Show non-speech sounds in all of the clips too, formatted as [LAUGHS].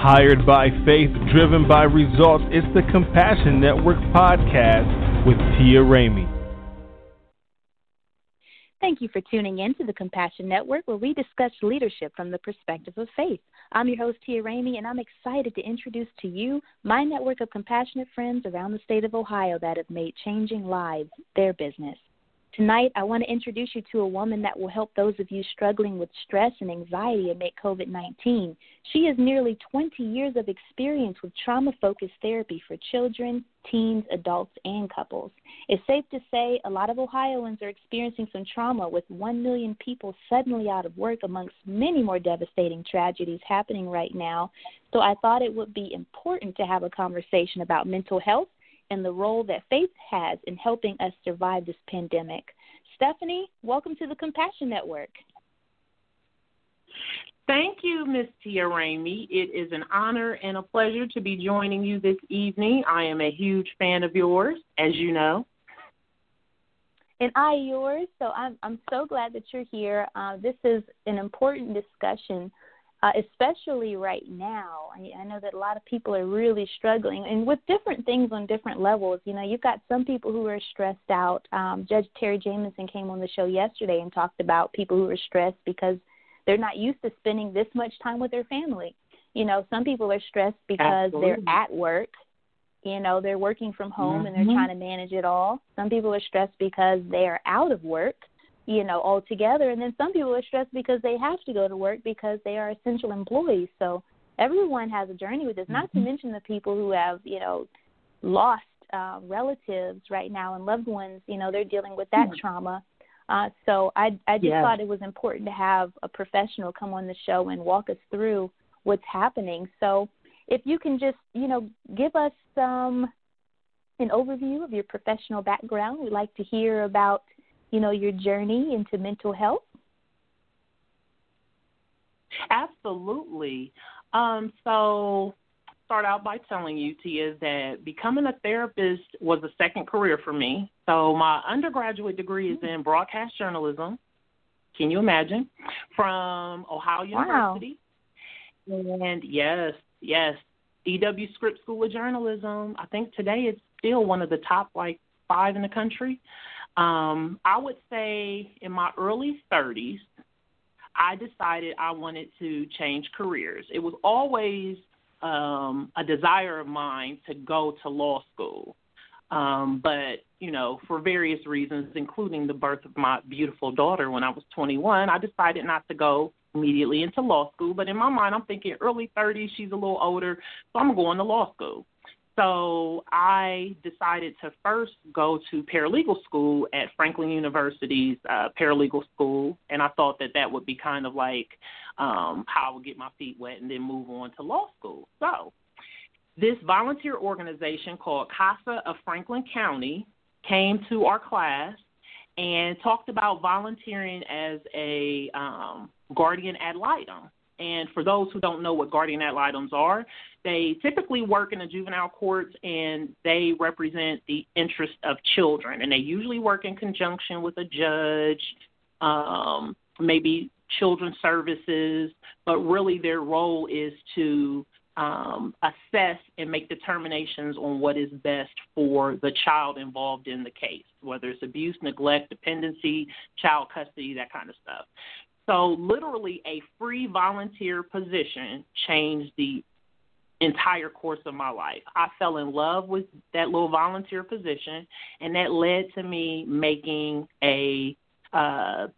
Hired by faith, driven by results. It's the Compassion Network podcast with Tia Ramey. Thank you for tuning in to the Compassion Network, where we discuss leadership from the perspective of faith. I'm your host, Tia Ramey, and I'm excited to introduce to you my network of compassionate friends around the state of Ohio that have made changing lives their business. Tonight, I want to introduce you to a woman that will help those of you struggling with stress and anxiety amid COVID 19. She has nearly 20 years of experience with trauma focused therapy for children, teens, adults, and couples. It's safe to say a lot of Ohioans are experiencing some trauma with 1 million people suddenly out of work amongst many more devastating tragedies happening right now. So I thought it would be important to have a conversation about mental health and the role that faith has in helping us survive this pandemic. Stephanie, welcome to the Compassion Network. Thank you, Ms. Tia Ramey. It is an honor and a pleasure to be joining you this evening. I am a huge fan of yours, as you know. And I yours. So I'm I'm so glad that you're here. Uh, this is an important discussion uh, especially right now. I, I know that a lot of people are really struggling, and with different things on different levels. You know, you've got some people who are stressed out. Um, Judge Terry Jamison came on the show yesterday and talked about people who are stressed because they're not used to spending this much time with their family. You know, some people are stressed because Absolutely. they're at work. You know, they're working from home mm-hmm. and they're mm-hmm. trying to manage it all. Some people are stressed because they are out of work you know, altogether. And then some people are stressed because they have to go to work because they are essential employees. So everyone has a journey with this. Mm-hmm. Not to mm-hmm. mention the people who have, you know, lost uh, relatives right now and loved ones. You know, they're dealing with that mm-hmm. trauma. Uh, so I I just yes. thought it was important to have a professional come on the show and walk us through what's happening. So if you can just you know give us um, an overview of your professional background, we'd like to hear about you know, your journey into mental health? Absolutely. Um, so start out by telling you, Tia, that becoming a therapist was a second career for me. So my undergraduate degree is in broadcast journalism. Can you imagine? From Ohio University. Wow. And yes, yes, EW Scripps School of Journalism. I think today it's still one of the top like five in the country. Um, I would say in my early 30s, I decided I wanted to change careers. It was always um, a desire of mine to go to law school. Um, but, you know, for various reasons, including the birth of my beautiful daughter when I was 21, I decided not to go immediately into law school. But in my mind, I'm thinking early 30s, she's a little older, so I'm going to law school. So I decided to first go to paralegal school at Franklin University's uh, paralegal school, and I thought that that would be kind of like um, how I would get my feet wet and then move on to law school. So this volunteer organization called CASA of Franklin County came to our class and talked about volunteering as a um, guardian ad litem. And for those who don't know what guardian ad litems are, they typically work in the juvenile courts and they represent the interest of children. And they usually work in conjunction with a judge, um, maybe children's services, but really their role is to um, assess and make determinations on what is best for the child involved in the case, whether it's abuse, neglect, dependency, child custody, that kind of stuff. So, literally, a free volunteer position changed the entire course of my life. I fell in love with that little volunteer position, and that led to me making a uh,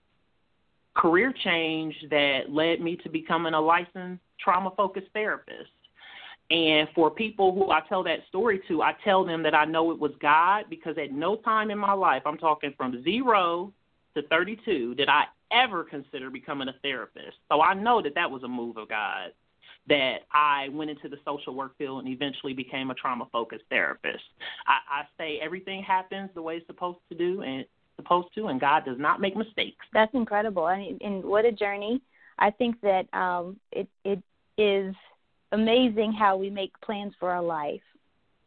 career change that led me to becoming a licensed trauma focused therapist. And for people who I tell that story to, I tell them that I know it was God because at no time in my life, I'm talking from zero to 32, did I ever consider becoming a therapist. So I know that that was a move of God that I went into the social work field and eventually became a trauma focused therapist. I, I say everything happens the way it's supposed to do and supposed to and God does not make mistakes. That's incredible. I mean and what a journey. I think that um it it is amazing how we make plans for our life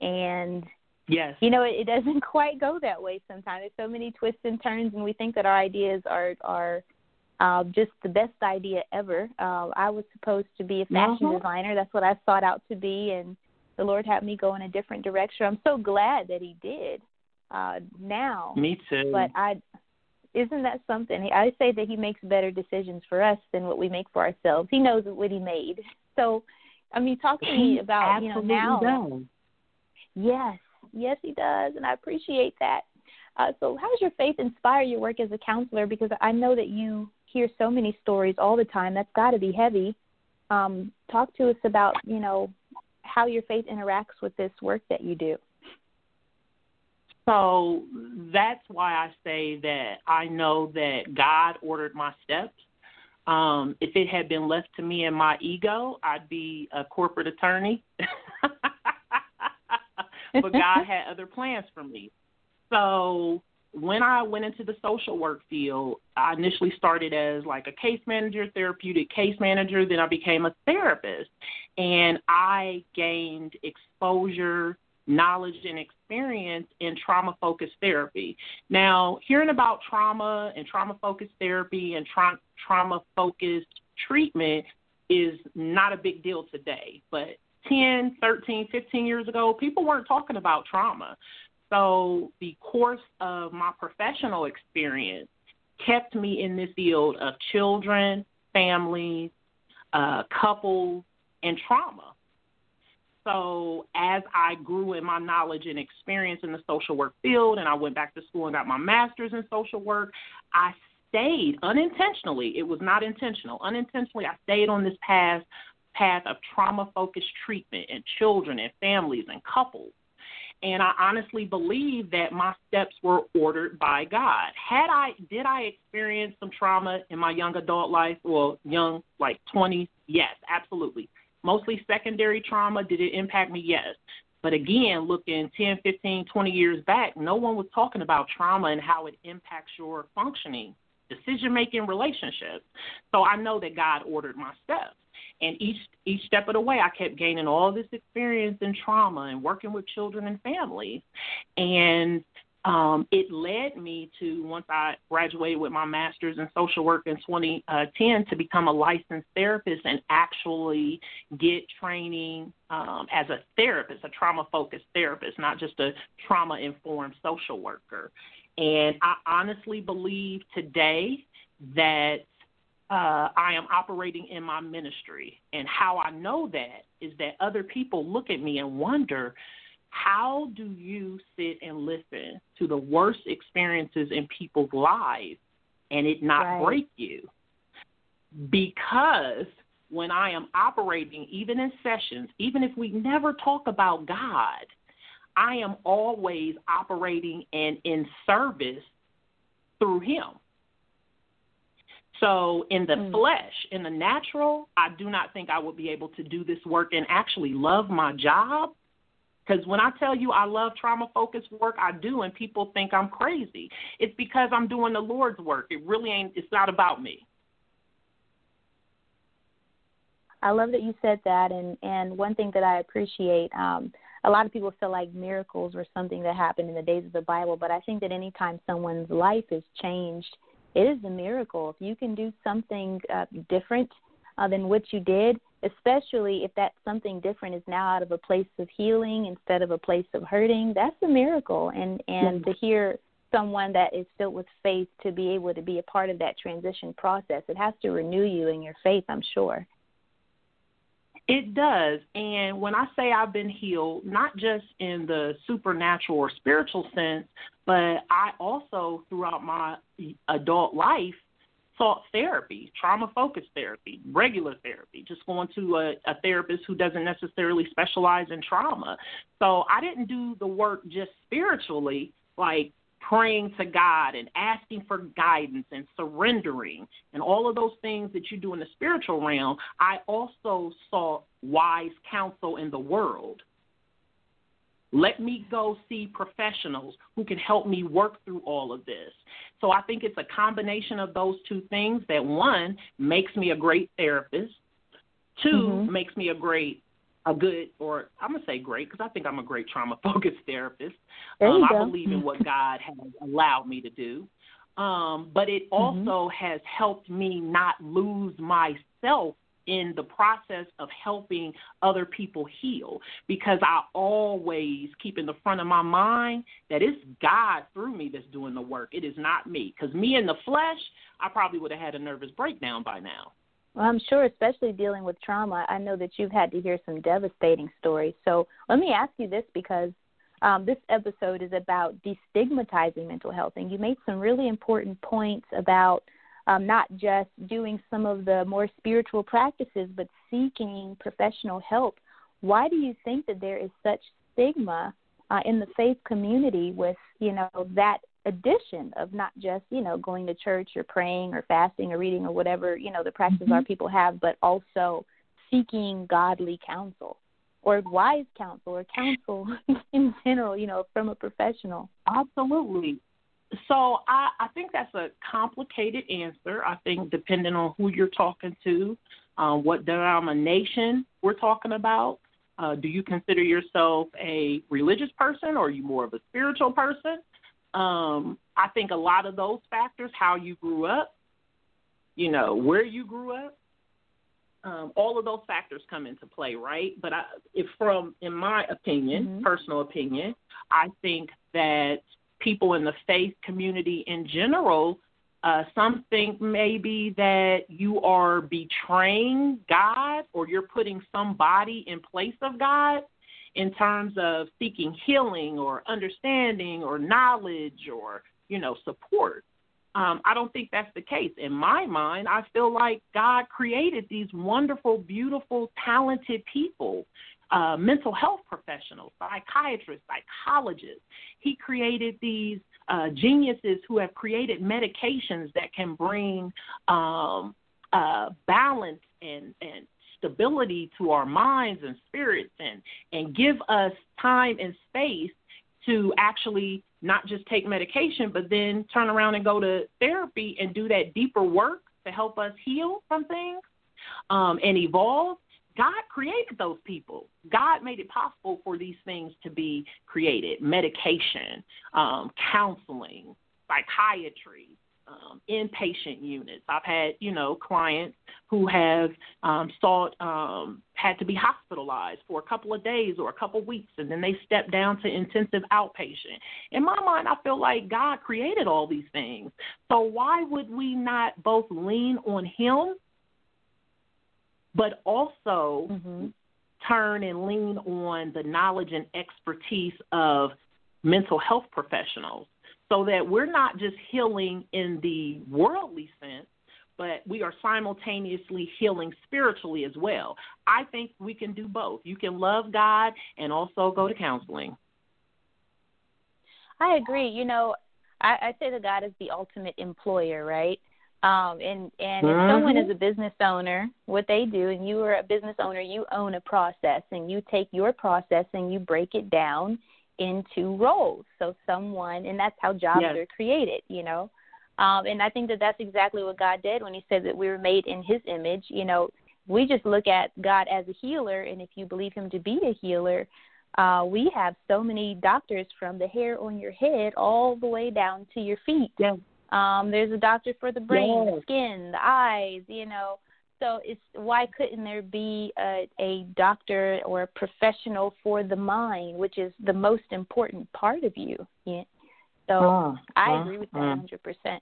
and Yes. You know, it, it doesn't [LAUGHS] quite go that way sometimes. There's so many twists and turns and we think that our ideas are are uh, just the best idea ever. Uh, I was supposed to be a fashion mm-hmm. designer. That's what I sought out to be, and the Lord had me go in a different direction. I'm so glad that He did. Uh, now, me too. But I, isn't that something? I say that He makes better decisions for us than what we make for ourselves. He knows what He made. So, I mean, talk to me about you know now. Does. Yes, yes, He does, and I appreciate that. Uh, so, how does your faith inspire your work as a counselor? Because I know that you hear so many stories all the time. That's got to be heavy. Um, talk to us about, you know, how your faith interacts with this work that you do. So that's why I say that I know that God ordered my steps. Um, if it had been left to me and my ego, I'd be a corporate attorney. [LAUGHS] but God had other plans for me. So when I went into the social work field, I initially started as like a case manager, therapeutic case manager, then I became a therapist. And I gained exposure, knowledge, and experience in trauma focused therapy. Now, hearing about trauma and trauma focused therapy and tra- trauma focused treatment is not a big deal today, but 10, 13, 15 years ago, people weren't talking about trauma. So the course of my professional experience kept me in this field of children, families, uh, couples, and trauma. So as I grew in my knowledge and experience in the social work field, and I went back to school and got my master's in social work, I stayed unintentionally. It was not intentional. Unintentionally, I stayed on this path path of trauma focused treatment in children and families and couples and I honestly believe that my steps were ordered by God. Had I did I experience some trauma in my young adult life, well, young like 20s? Yes, absolutely. Mostly secondary trauma. Did it impact me? Yes. But again, looking 10, 15, 20 years back, no one was talking about trauma and how it impacts your functioning, decision making relationships. So I know that God ordered my steps. And each each step of the way, I kept gaining all this experience and trauma and working with children and families. And um, it led me to once I graduated with my master's in social work in 2010 uh, to become a licensed therapist and actually get training um, as a therapist, a trauma focused therapist, not just a trauma informed social worker. And I honestly believe today that uh, I am operating in my ministry. And how I know that is that other people look at me and wonder, how do you sit and listen to the worst experiences in people's lives and it not right. break you? Because when I am operating, even in sessions, even if we never talk about God, I am always operating and in service through Him. So, in the mm. flesh, in the natural, I do not think I would be able to do this work and actually love my job. Because when I tell you I love trauma focused work, I do, and people think I'm crazy. It's because I'm doing the Lord's work. It really ain't, it's not about me. I love that you said that, and and one thing that I appreciate, um, a lot of people feel like miracles were something that happened in the days of the Bible, but I think that anytime someone's life is changed, it is a miracle. If you can do something uh, different uh, than what you did, especially if that something different is now out of a place of healing instead of a place of hurting, that's a miracle. And and to hear someone that is filled with faith to be able to be a part of that transition process, it has to renew you in your faith, I'm sure. It does. And when I say I've been healed, not just in the supernatural or spiritual sense, but I also, throughout my adult life, sought therapy, trauma focused therapy, regular therapy, just going to a, a therapist who doesn't necessarily specialize in trauma. So I didn't do the work just spiritually, like praying to God and asking for guidance and surrendering and all of those things that you do in the spiritual realm, I also sought wise counsel in the world. Let me go see professionals who can help me work through all of this. So I think it's a combination of those two things that one makes me a great therapist, 2 mm-hmm. makes me a great a good, or I'm gonna say great, because I think I'm a great trauma [LAUGHS] focused therapist. Um, I believe in what [LAUGHS] God has allowed me to do. Um, but it mm-hmm. also mm-hmm. has helped me not lose myself in the process of helping other people heal because I always keep in the front of my mind that it's God through me that's doing the work. It is not me. Because me in the flesh, I probably would have had a nervous breakdown by now. Well, I'm sure, especially dealing with trauma, I know that you've had to hear some devastating stories. So let me ask you this because um, this episode is about destigmatizing mental health, and you made some really important points about um, not just doing some of the more spiritual practices, but seeking professional help. Why do you think that there is such stigma uh, in the faith community with you know that addition of not just you know going to church or praying or fasting or reading or whatever you know the practices mm-hmm. our people have, but also seeking godly counsel or wise counsel or counsel [LAUGHS] in general, you know, from a professional. Absolutely. So I, I think that's a complicated answer. I think depending on who you're talking to, uh, what denomination we're talking about. Uh, do you consider yourself a religious person or are you more of a spiritual person? Um, I think a lot of those factors, how you grew up, you know, where you grew up, um, all of those factors come into play, right? But I, if from, in my opinion, mm-hmm. personal opinion, I think that people in the faith community in general, uh, some think maybe that you are betraying God or you're putting somebody in place of God in terms of seeking healing or understanding or knowledge or, you know, support. Um, I don't think that's the case. In my mind, I feel like God created these wonderful, beautiful, talented people uh, mental health professionals, psychiatrists, psychologists. He created these uh, geniuses who have created medications that can bring um, uh, balance and, and stability to our minds and spirits and, and give us time and space to actually not just take medication, but then turn around and go to therapy and do that deeper work to help us heal from things um, and evolve. God created those people. God made it possible for these things to be created medication, um, counseling, psychiatry, um, inpatient units. I've had, you know, clients who have um, sought, um, had to be hospitalized for a couple of days or a couple of weeks, and then they step down to intensive outpatient. In my mind, I feel like God created all these things. So why would we not both lean on Him but also mm-hmm. turn and lean on the knowledge and expertise of mental health professionals so that we're not just healing in the worldly sense, but we are simultaneously healing spiritually as well. I think we can do both. You can love God and also go to counseling. I agree. You know, I, I say that God is the ultimate employer, right? Um, and and if someone is mm-hmm. a business owner, what they do, and you are a business owner, you own a process, and you take your process and you break it down into roles. So someone, and that's how jobs yes. are created, you know. Um, and I think that that's exactly what God did when He said that we were made in His image. You know, we just look at God as a healer, and if you believe Him to be a healer, uh, we have so many doctors from the hair on your head all the way down to your feet. Yes. Um, there's a doctor for the brain, yes. the skin, the eyes, you know. So it's why couldn't there be a, a doctor or a professional for the mind, which is the most important part of you? Yeah. So I agree with that 100 percent.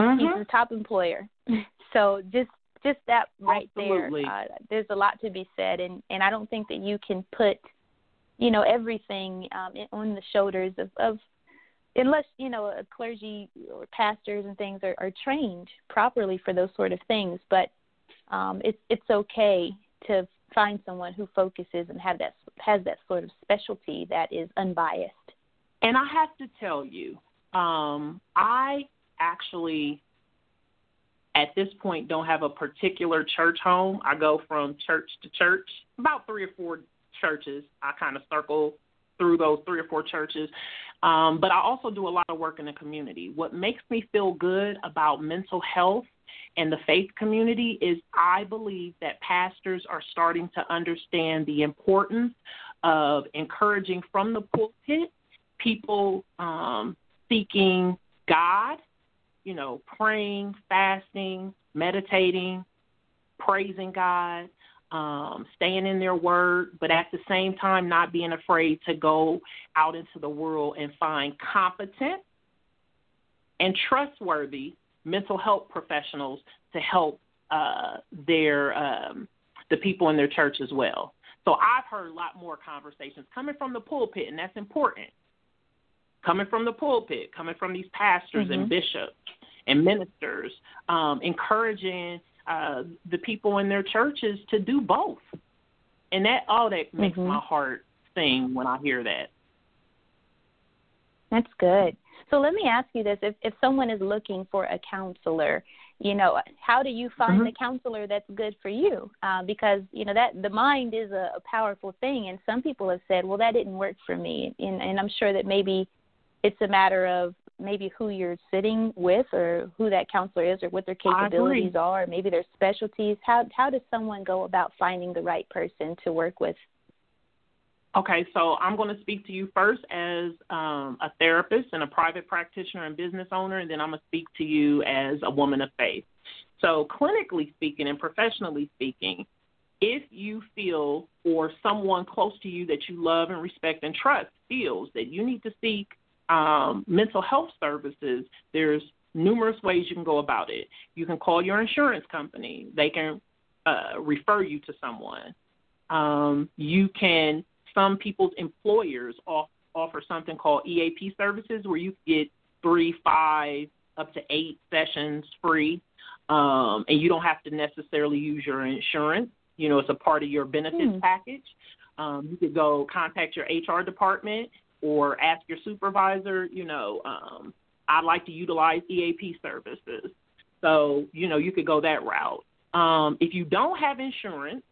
Mm-hmm. He's a top employer. [LAUGHS] so just just that right Absolutely. there, uh, there's a lot to be said, and and I don't think that you can put, you know, everything um, on the shoulders of, of unless you know a clergy or pastors and things are, are trained properly for those sort of things. But um it's it's okay to find someone who focuses and have that has that sort of specialty that is unbiased. And i have to tell you um i actually at this point don't have a particular church home. I go from church to church. About three or four churches i kind of circle through those three or four churches um, but I also do a lot of work in the community. What makes me feel good about mental health and the faith community is I believe that pastors are starting to understand the importance of encouraging from the pulpit people um, seeking God, you know, praying, fasting, meditating, praising God, um, staying in their word, but at the same time not being afraid to go out into the world and find competent and trustworthy mental health professionals to help uh, their um, the people in their church as well. So I've heard a lot more conversations coming from the pulpit, and that's important. Coming from the pulpit, coming from these pastors mm-hmm. and bishops and ministers, um, encouraging uh, the people in their churches to do both. And that all that makes mm-hmm. my heart sing when I hear that. That's good. So let me ask you this: if if someone is looking for a counselor, you know, how do you find mm-hmm. the counselor that's good for you? Uh, because you know that the mind is a, a powerful thing, and some people have said, well, that didn't work for me, and and I'm sure that maybe it's a matter of maybe who you're sitting with or who that counselor is or what their capabilities are, or maybe their specialties. How how does someone go about finding the right person to work with? Okay, so I'm going to speak to you first as um, a therapist and a private practitioner and business owner, and then I'm going to speak to you as a woman of faith. So, clinically speaking and professionally speaking, if you feel or someone close to you that you love and respect and trust feels that you need to seek um, mental health services, there's numerous ways you can go about it. You can call your insurance company, they can uh, refer you to someone. Um, you can, some people's employers off, offer something called EAP services where you get three, five, up to eight sessions free, um, and you don't have to necessarily use your insurance. You know, it's a part of your benefits hmm. package. Um, you could go contact your HR department or ask your supervisor, you know, um, I'd like to utilize EAP services. So, you know, you could go that route. Um, if you don't have insurance,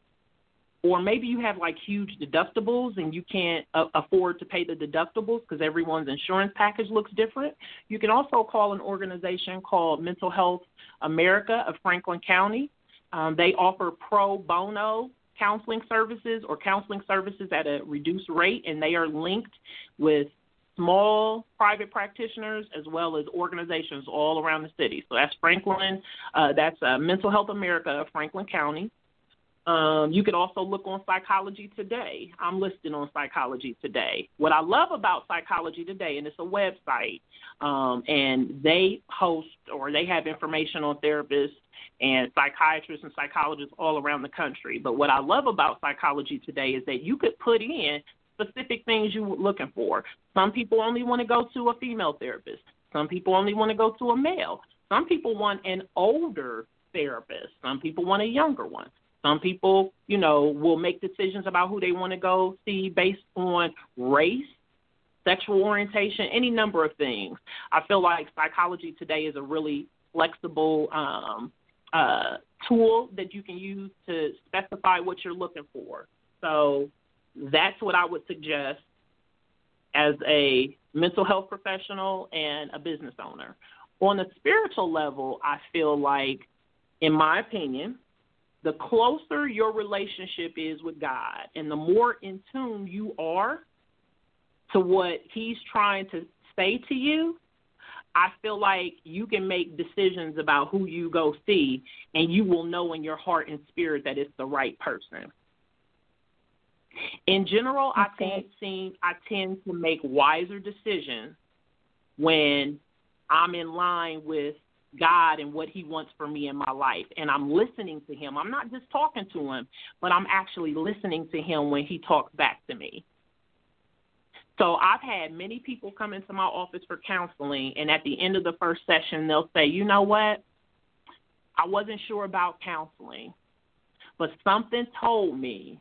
or maybe you have like huge deductibles and you can't uh, afford to pay the deductibles because everyone's insurance package looks different, you can also call an organization called Mental Health America of Franklin County. Um, they offer pro bono counseling services or counseling services at a reduced rate, and they are linked with small private practitioners as well as organizations all around the city. So that's Franklin, uh, that's uh, Mental Health America of Franklin County. Um, you can also look on Psychology Today. I'm listed on Psychology Today. What I love about Psychology Today, and it's a website, um, and they host or they have information on therapists and psychiatrists and psychologists all around the country. But what I love about Psychology Today is that you could put in specific things you're looking for. Some people only want to go to a female therapist. Some people only want to go to a male. Some people want an older therapist. Some people want a younger one. Some people, you know, will make decisions about who they want to go see based on race, sexual orientation, any number of things. I feel like psychology today is a really flexible um, uh, tool that you can use to specify what you're looking for. So that's what I would suggest as a mental health professional and a business owner. On a spiritual level, I feel like, in my opinion, the closer your relationship is with God and the more in tune you are to what He's trying to say to you, I feel like you can make decisions about who you go see and you will know in your heart and spirit that it's the right person. In general, okay. I tend, seem, I tend to make wiser decisions when I'm in line with God and what He wants for me in my life. And I'm listening to Him. I'm not just talking to Him, but I'm actually listening to Him when He talks back to me. So I've had many people come into my office for counseling, and at the end of the first session, they'll say, you know what? I wasn't sure about counseling, but something told me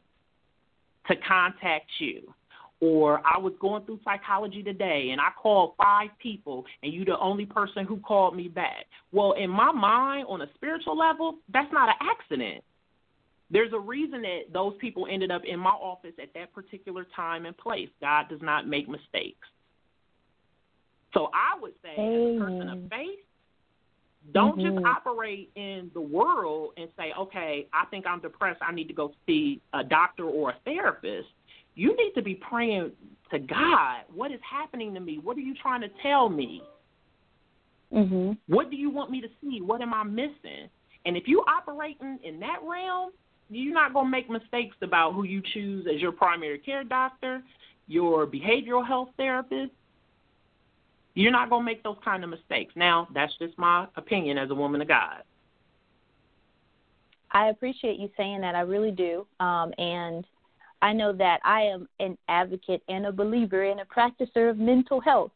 to contact you or I was going through psychology today and I called five people and you're the only person who called me back. Well, in my mind, on a spiritual level, that's not an accident. There's a reason that those people ended up in my office at that particular time and place. God does not make mistakes. So I would say, as a person of faith, don't mm-hmm. just operate in the world and say, okay, I think I'm depressed. I need to go see a doctor or a therapist you need to be praying to God. What is happening to me? What are you trying to tell me? Mm-hmm. What do you want me to see? What am I missing? And if you operating in that realm, you're not going to make mistakes about who you choose as your primary care doctor, your behavioral health therapist. You're not going to make those kind of mistakes. Now, that's just my opinion as a woman of God. I appreciate you saying that. I really do. Um, and I know that I am an advocate and a believer and a practicer of mental health.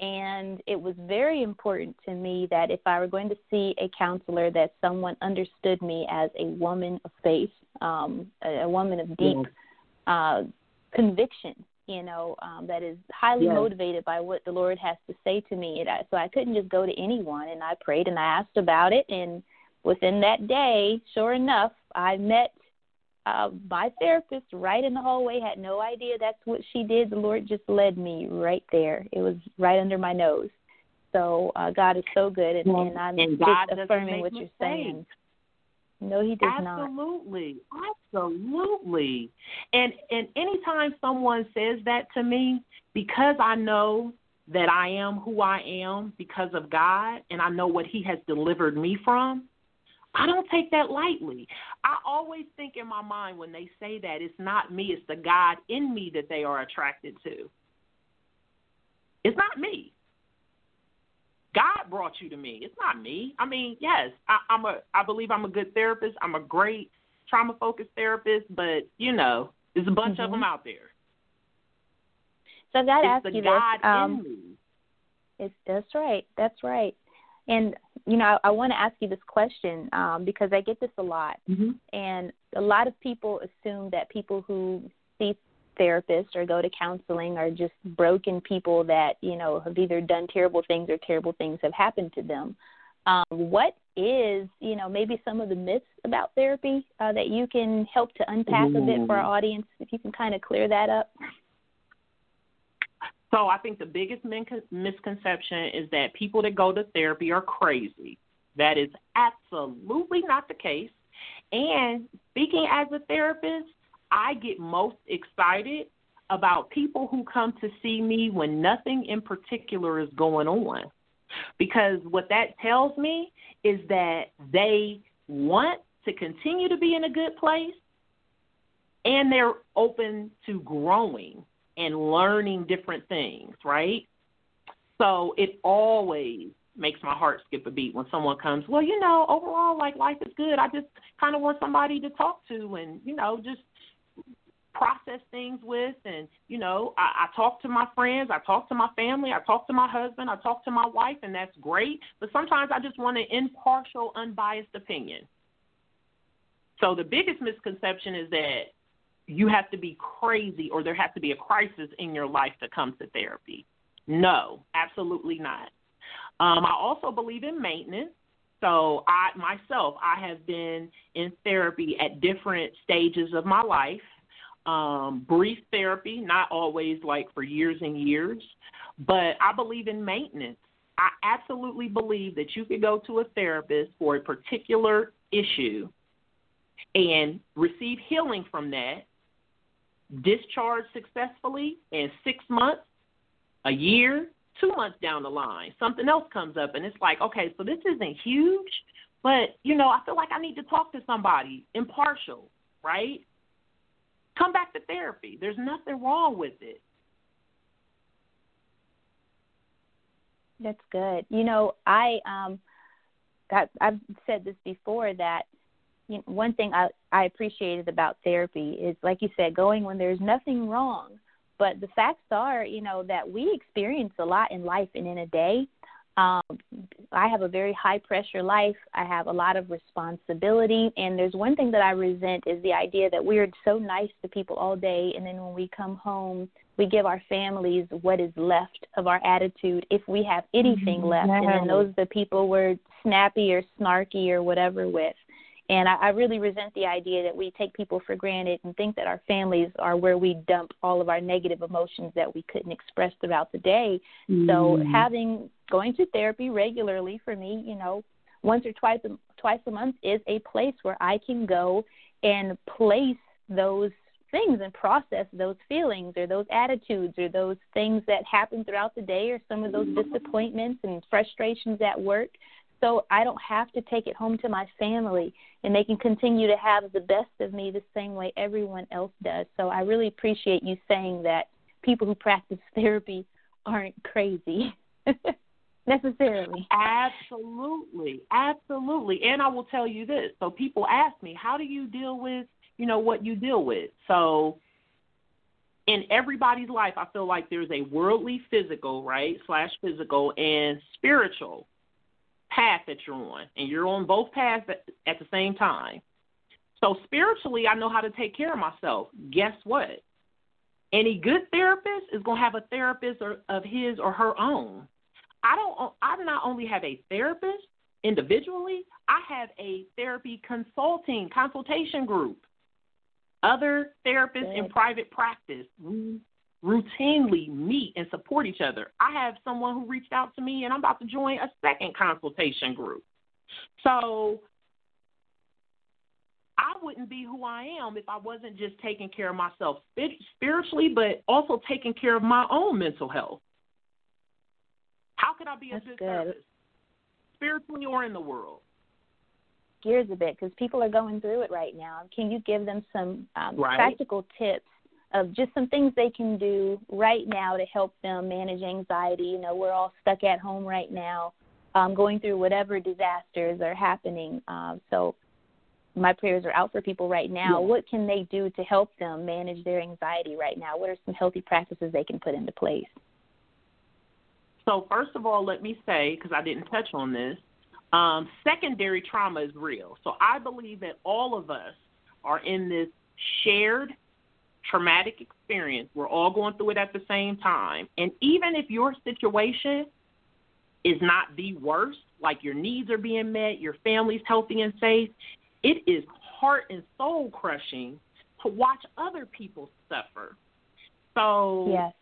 And it was very important to me that if I were going to see a counselor, that someone understood me as a woman of faith, um, a, a woman of deep uh, conviction, you know, um, that is highly motivated by what the Lord has to say to me. And I, so I couldn't just go to anyone. And I prayed and I asked about it. And within that day, sure enough, I met uh, my therapist right in the hallway. Had no idea that's what she did. The Lord just led me right there. It was right under my nose. So uh, God is so good, and, and I'm and just affirming what you're saying. No, he does absolutely. not. Absolutely, absolutely, And and anytime someone says that to me, because I know that I am who I am because of God, and I know what He has delivered me from, I don't take that lightly. I always think in my mind when they say that it's not me, it's the God in me that they are attracted to. It's not me. God brought you to me. It's not me. I mean, yes, I, I'm a. I believe I'm a good therapist. I'm a great trauma focused therapist, but you know, there's a bunch mm-hmm. of them out there. So I've got to ask the you God this. Um, in me. It's that's right. That's right. And you know, I, I want to ask you this question um, because I get this a lot, mm-hmm. and a lot of people assume that people who see therapists or go to counseling are just broken people that you know have either done terrible things or terrible things have happened to them. Um, what is you know maybe some of the myths about therapy uh, that you can help to unpack mm-hmm. a bit for our audience if you can kind of clear that up? So I think the biggest misconception is that people that go to therapy are crazy. That is absolutely not the case. And speaking as a therapist, I get most excited about people who come to see me when nothing in particular is going on. Because what that tells me is that they want to continue to be in a good place and they're open to growing and learning different things, right? So it always makes my heart skip a beat when someone comes, well, you know, overall, like life is good. I just kind of want somebody to talk to and, you know, just process things with. And, you know, I, I talk to my friends, I talk to my family, I talk to my husband, I talk to my wife, and that's great. But sometimes I just want an impartial, unbiased opinion. So the biggest misconception is that you have to be crazy or there has to be a crisis in your life to come to therapy. No, absolutely not. Um, I also believe in maintenance. So I myself, I have been in therapy at different stages of my life. Um, brief therapy, not always like for years and years, but I believe in maintenance. I absolutely believe that you could go to a therapist for a particular issue and receive healing from that discharged successfully in six months, a year, two months down the line, something else comes up and it's like, okay, so this isn't huge, but you know, I feel like I need to talk to somebody impartial, right? Come back to therapy. There's nothing wrong with it. That's good. You know, I um got I've said this before that you know, one thing I, I appreciated about therapy is, like you said, going when there's nothing wrong. But the facts are, you know, that we experience a lot in life and in a day. Um, I have a very high pressure life. I have a lot of responsibility. And there's one thing that I resent is the idea that we're so nice to people all day. And then when we come home, we give our families what is left of our attitude if we have anything mm-hmm. left. And then those are the people we're snappy or snarky or whatever with. And I, I really resent the idea that we take people for granted and think that our families are where we dump all of our negative emotions that we couldn't express throughout the day. Mm. So having going to therapy regularly for me, you know, once or twice a, twice a month is a place where I can go and place those things and process those feelings or those attitudes or those things that happen throughout the day or some of those disappointments and frustrations at work so I don't have to take it home to my family and they can continue to have the best of me the same way everyone else does. So I really appreciate you saying that people who practice [LAUGHS] therapy aren't crazy [LAUGHS] necessarily. Absolutely. Absolutely. And I will tell you this. So people ask me, how do you deal with, you know, what you deal with? So in everybody's life, I feel like there's a worldly physical, right, slash physical, and spiritual path that you're on, and you're on both paths at, the same time. So spiritually, I know how to take care of myself. Guess what? Any good therapist is going to have a therapist or, of his or her own. I don't. I not only have a therapist individually, I have a therapy consulting consultation group. Other therapists in private practice. We routinely meet and support each other. I have someone who reached out to me, and I'm about to join a second consultation group. So I wouldn't be who I am if I wasn't just taking care of myself spiritually, but also taking care of my own mental health. How could I be That's a good, good. therapist, spiritually or in the world? Gears a bit because people are going through it right now. Can you give them some um, right. practical tips of just some things they can do right now to help them manage anxiety. You know, we're all stuck at home right now, um, going through whatever disasters are happening. Um, so my prayers are out for people right now. Yeah. What can they do to help them manage their anxiety right now? What are some healthy practices they can put into place? So, first of all, let me say, because I didn't touch on this, um, secondary trauma is real. So, I believe that all of us are in this shared traumatic experience. We're all going through it at the same time. And even if your situation is not the worst, like your needs are being met, your family's healthy and safe, it is heart and soul crushing to watch other people suffer. So yes.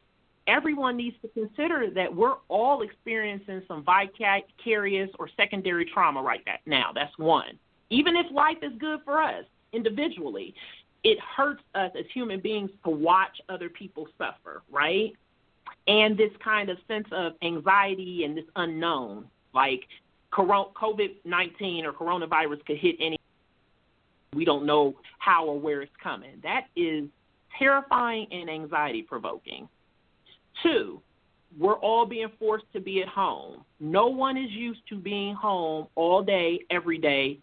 everyone needs to consider that we're all experiencing some vicarious or secondary trauma right now. That's one. Even if life is good for us individually, it hurts us as human beings to watch other people suffer, right? And this kind of sense of anxiety and this unknown, like COVID 19 or coronavirus could hit any. We don't know how or where it's coming. That is terrifying and anxiety provoking. Two, we're all being forced to be at home. No one is used to being home all day, every day,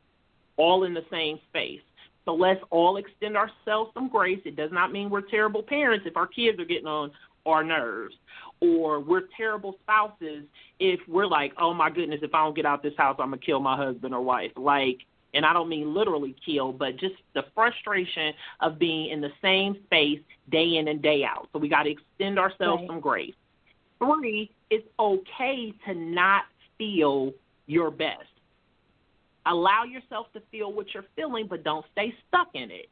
all in the same space. So let's all extend ourselves some grace. It does not mean we're terrible parents if our kids are getting on our nerves, or we're terrible spouses if we're like, oh my goodness, if I don't get out this house, I'm gonna kill my husband or wife. Like, and I don't mean literally kill, but just the frustration of being in the same space day in and day out. So we got to extend ourselves right. some grace. Three, it's okay to not feel your best. Allow yourself to feel what you're feeling, but don't stay stuck in it.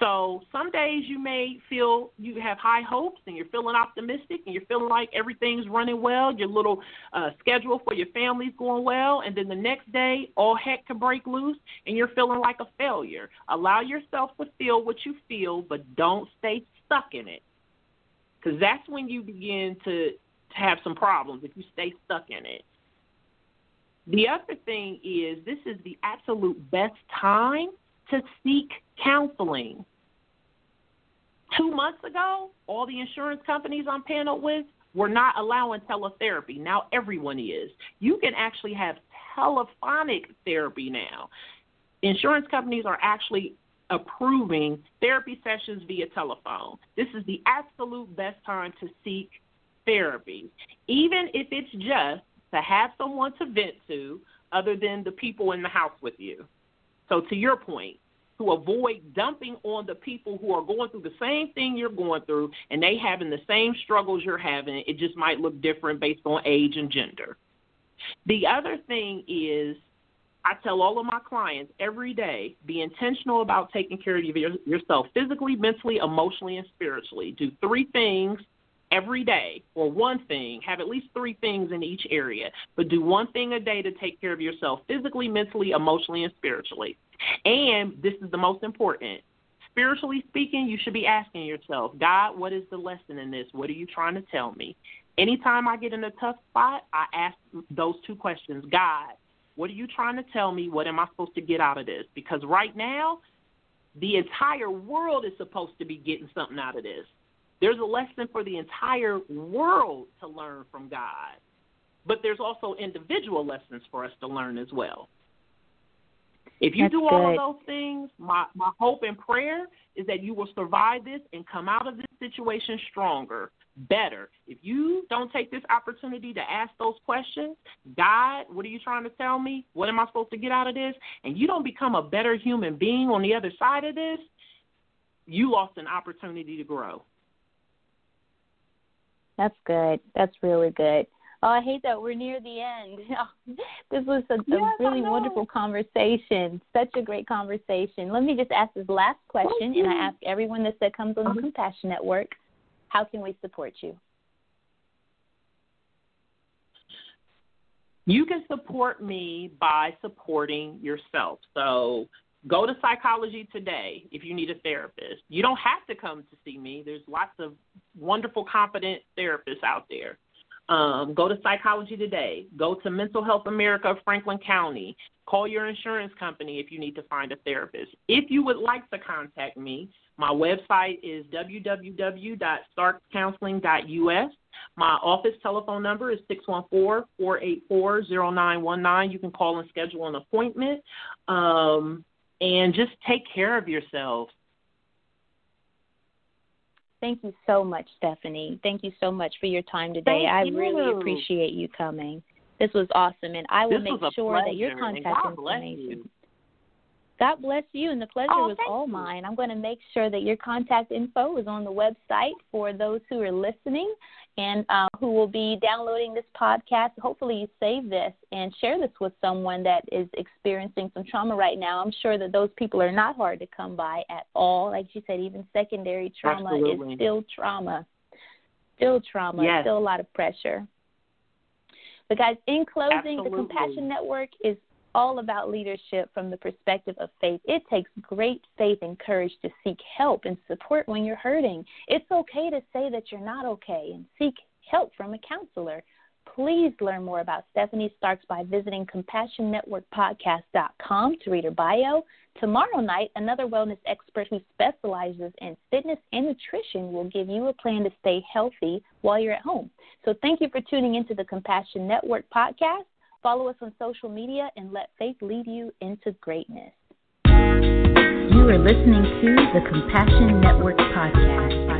So some days you may feel you have high hopes and you're feeling optimistic and you're feeling like everything's running well, your little uh, schedule for your family's going well, and then the next day all heck can break loose and you're feeling like a failure. Allow yourself to feel what you feel, but don't stay stuck in it, because that's when you begin to, to have some problems if you stay stuck in it. The other thing is, this is the absolute best time to seek counseling. Two months ago, all the insurance companies I'm paneled with were not allowing teletherapy. Now everyone is. You can actually have telephonic therapy now. Insurance companies are actually approving therapy sessions via telephone. This is the absolute best time to seek therapy, even if it's just to have someone to vent to other than the people in the house with you. So, to your point, to avoid dumping on the people who are going through the same thing you're going through and they having the same struggles you're having, it just might look different based on age and gender. The other thing is, I tell all of my clients every day be intentional about taking care of yourself physically, mentally, emotionally, and spiritually. Do three things every day or one thing, have at least three things in each area, but do one thing a day to take care of yourself physically, mentally, emotionally, and spiritually. And this is the most important spiritually speaking, you should be asking yourself, God, what is the lesson in this? What are you trying to tell me? Anytime I get in a tough spot, I ask those two questions God, what are you trying to tell me? What am I supposed to get out of this? Because right now, the entire world is supposed to be getting something out of this. There's a lesson for the entire world to learn from God. But there's also individual lessons for us to learn as well. If you That's do all good. of those things, my, my hope and prayer is that you will survive this and come out of this situation stronger, better. If you don't take this opportunity to ask those questions, God, what are you trying to tell me? What am I supposed to get out of this? And you don't become a better human being on the other side of this, you lost an opportunity to grow. That's good. That's really good. Oh, I hate that we're near the end. [LAUGHS] this was a, Yes, a really wonderful conversation. Such a great conversation. Let me just ask this last question, and I ask everyone this that comes on the Uh-huh. Compassion Network: How can we support you? You can support me by supporting yourself. So go to Psychology Today if you need a therapist. You don't have to come to see me. There's lots of wonderful, competent therapists out there. Um, go to Psychology Today. Go to Mental Health America of Franklin County. Call your insurance company if you need to find a therapist. If you would like to contact me, my website is www.starkcounseling.us. My office telephone number is 614-484-0919. You can call and schedule an appointment. Um, and just take care of yourself. Thank you so much, Stephanie. Thank you so much for your time today. Thank I you. really appreciate you coming. This was awesome, and I will This make sure that your contact information. God bless you, and the pleasure Oh, was all you. mine. I'm going to make sure that your contact info is on the website for those who are listening and uh, who will be downloading this podcast. Hopefully, you save this and share this with someone that is experiencing some trauma right now. I'm sure that those people are not hard to come by at all. Like you said, even secondary trauma Absolutely. is still trauma. Still trauma, Yes. still a lot of pressure. But guys, in closing, the Compassion Network is all about leadership from the perspective of faith. It takes great faith and courage to seek help and support when you're hurting. It's okay to say that you're not okay and seek help from a counselor. Please learn more about Stephanie Starks by visiting CompassionNetworkPodcast.com to read her bio. Tomorrow night, another wellness expert who specializes in fitness and nutrition will give you a plan to stay healthy while you're at home. So, thank you for tuning into the Compassion Network podcast. Follow us on social media and let faith lead you into greatness. You are listening to the Compassion Network podcast.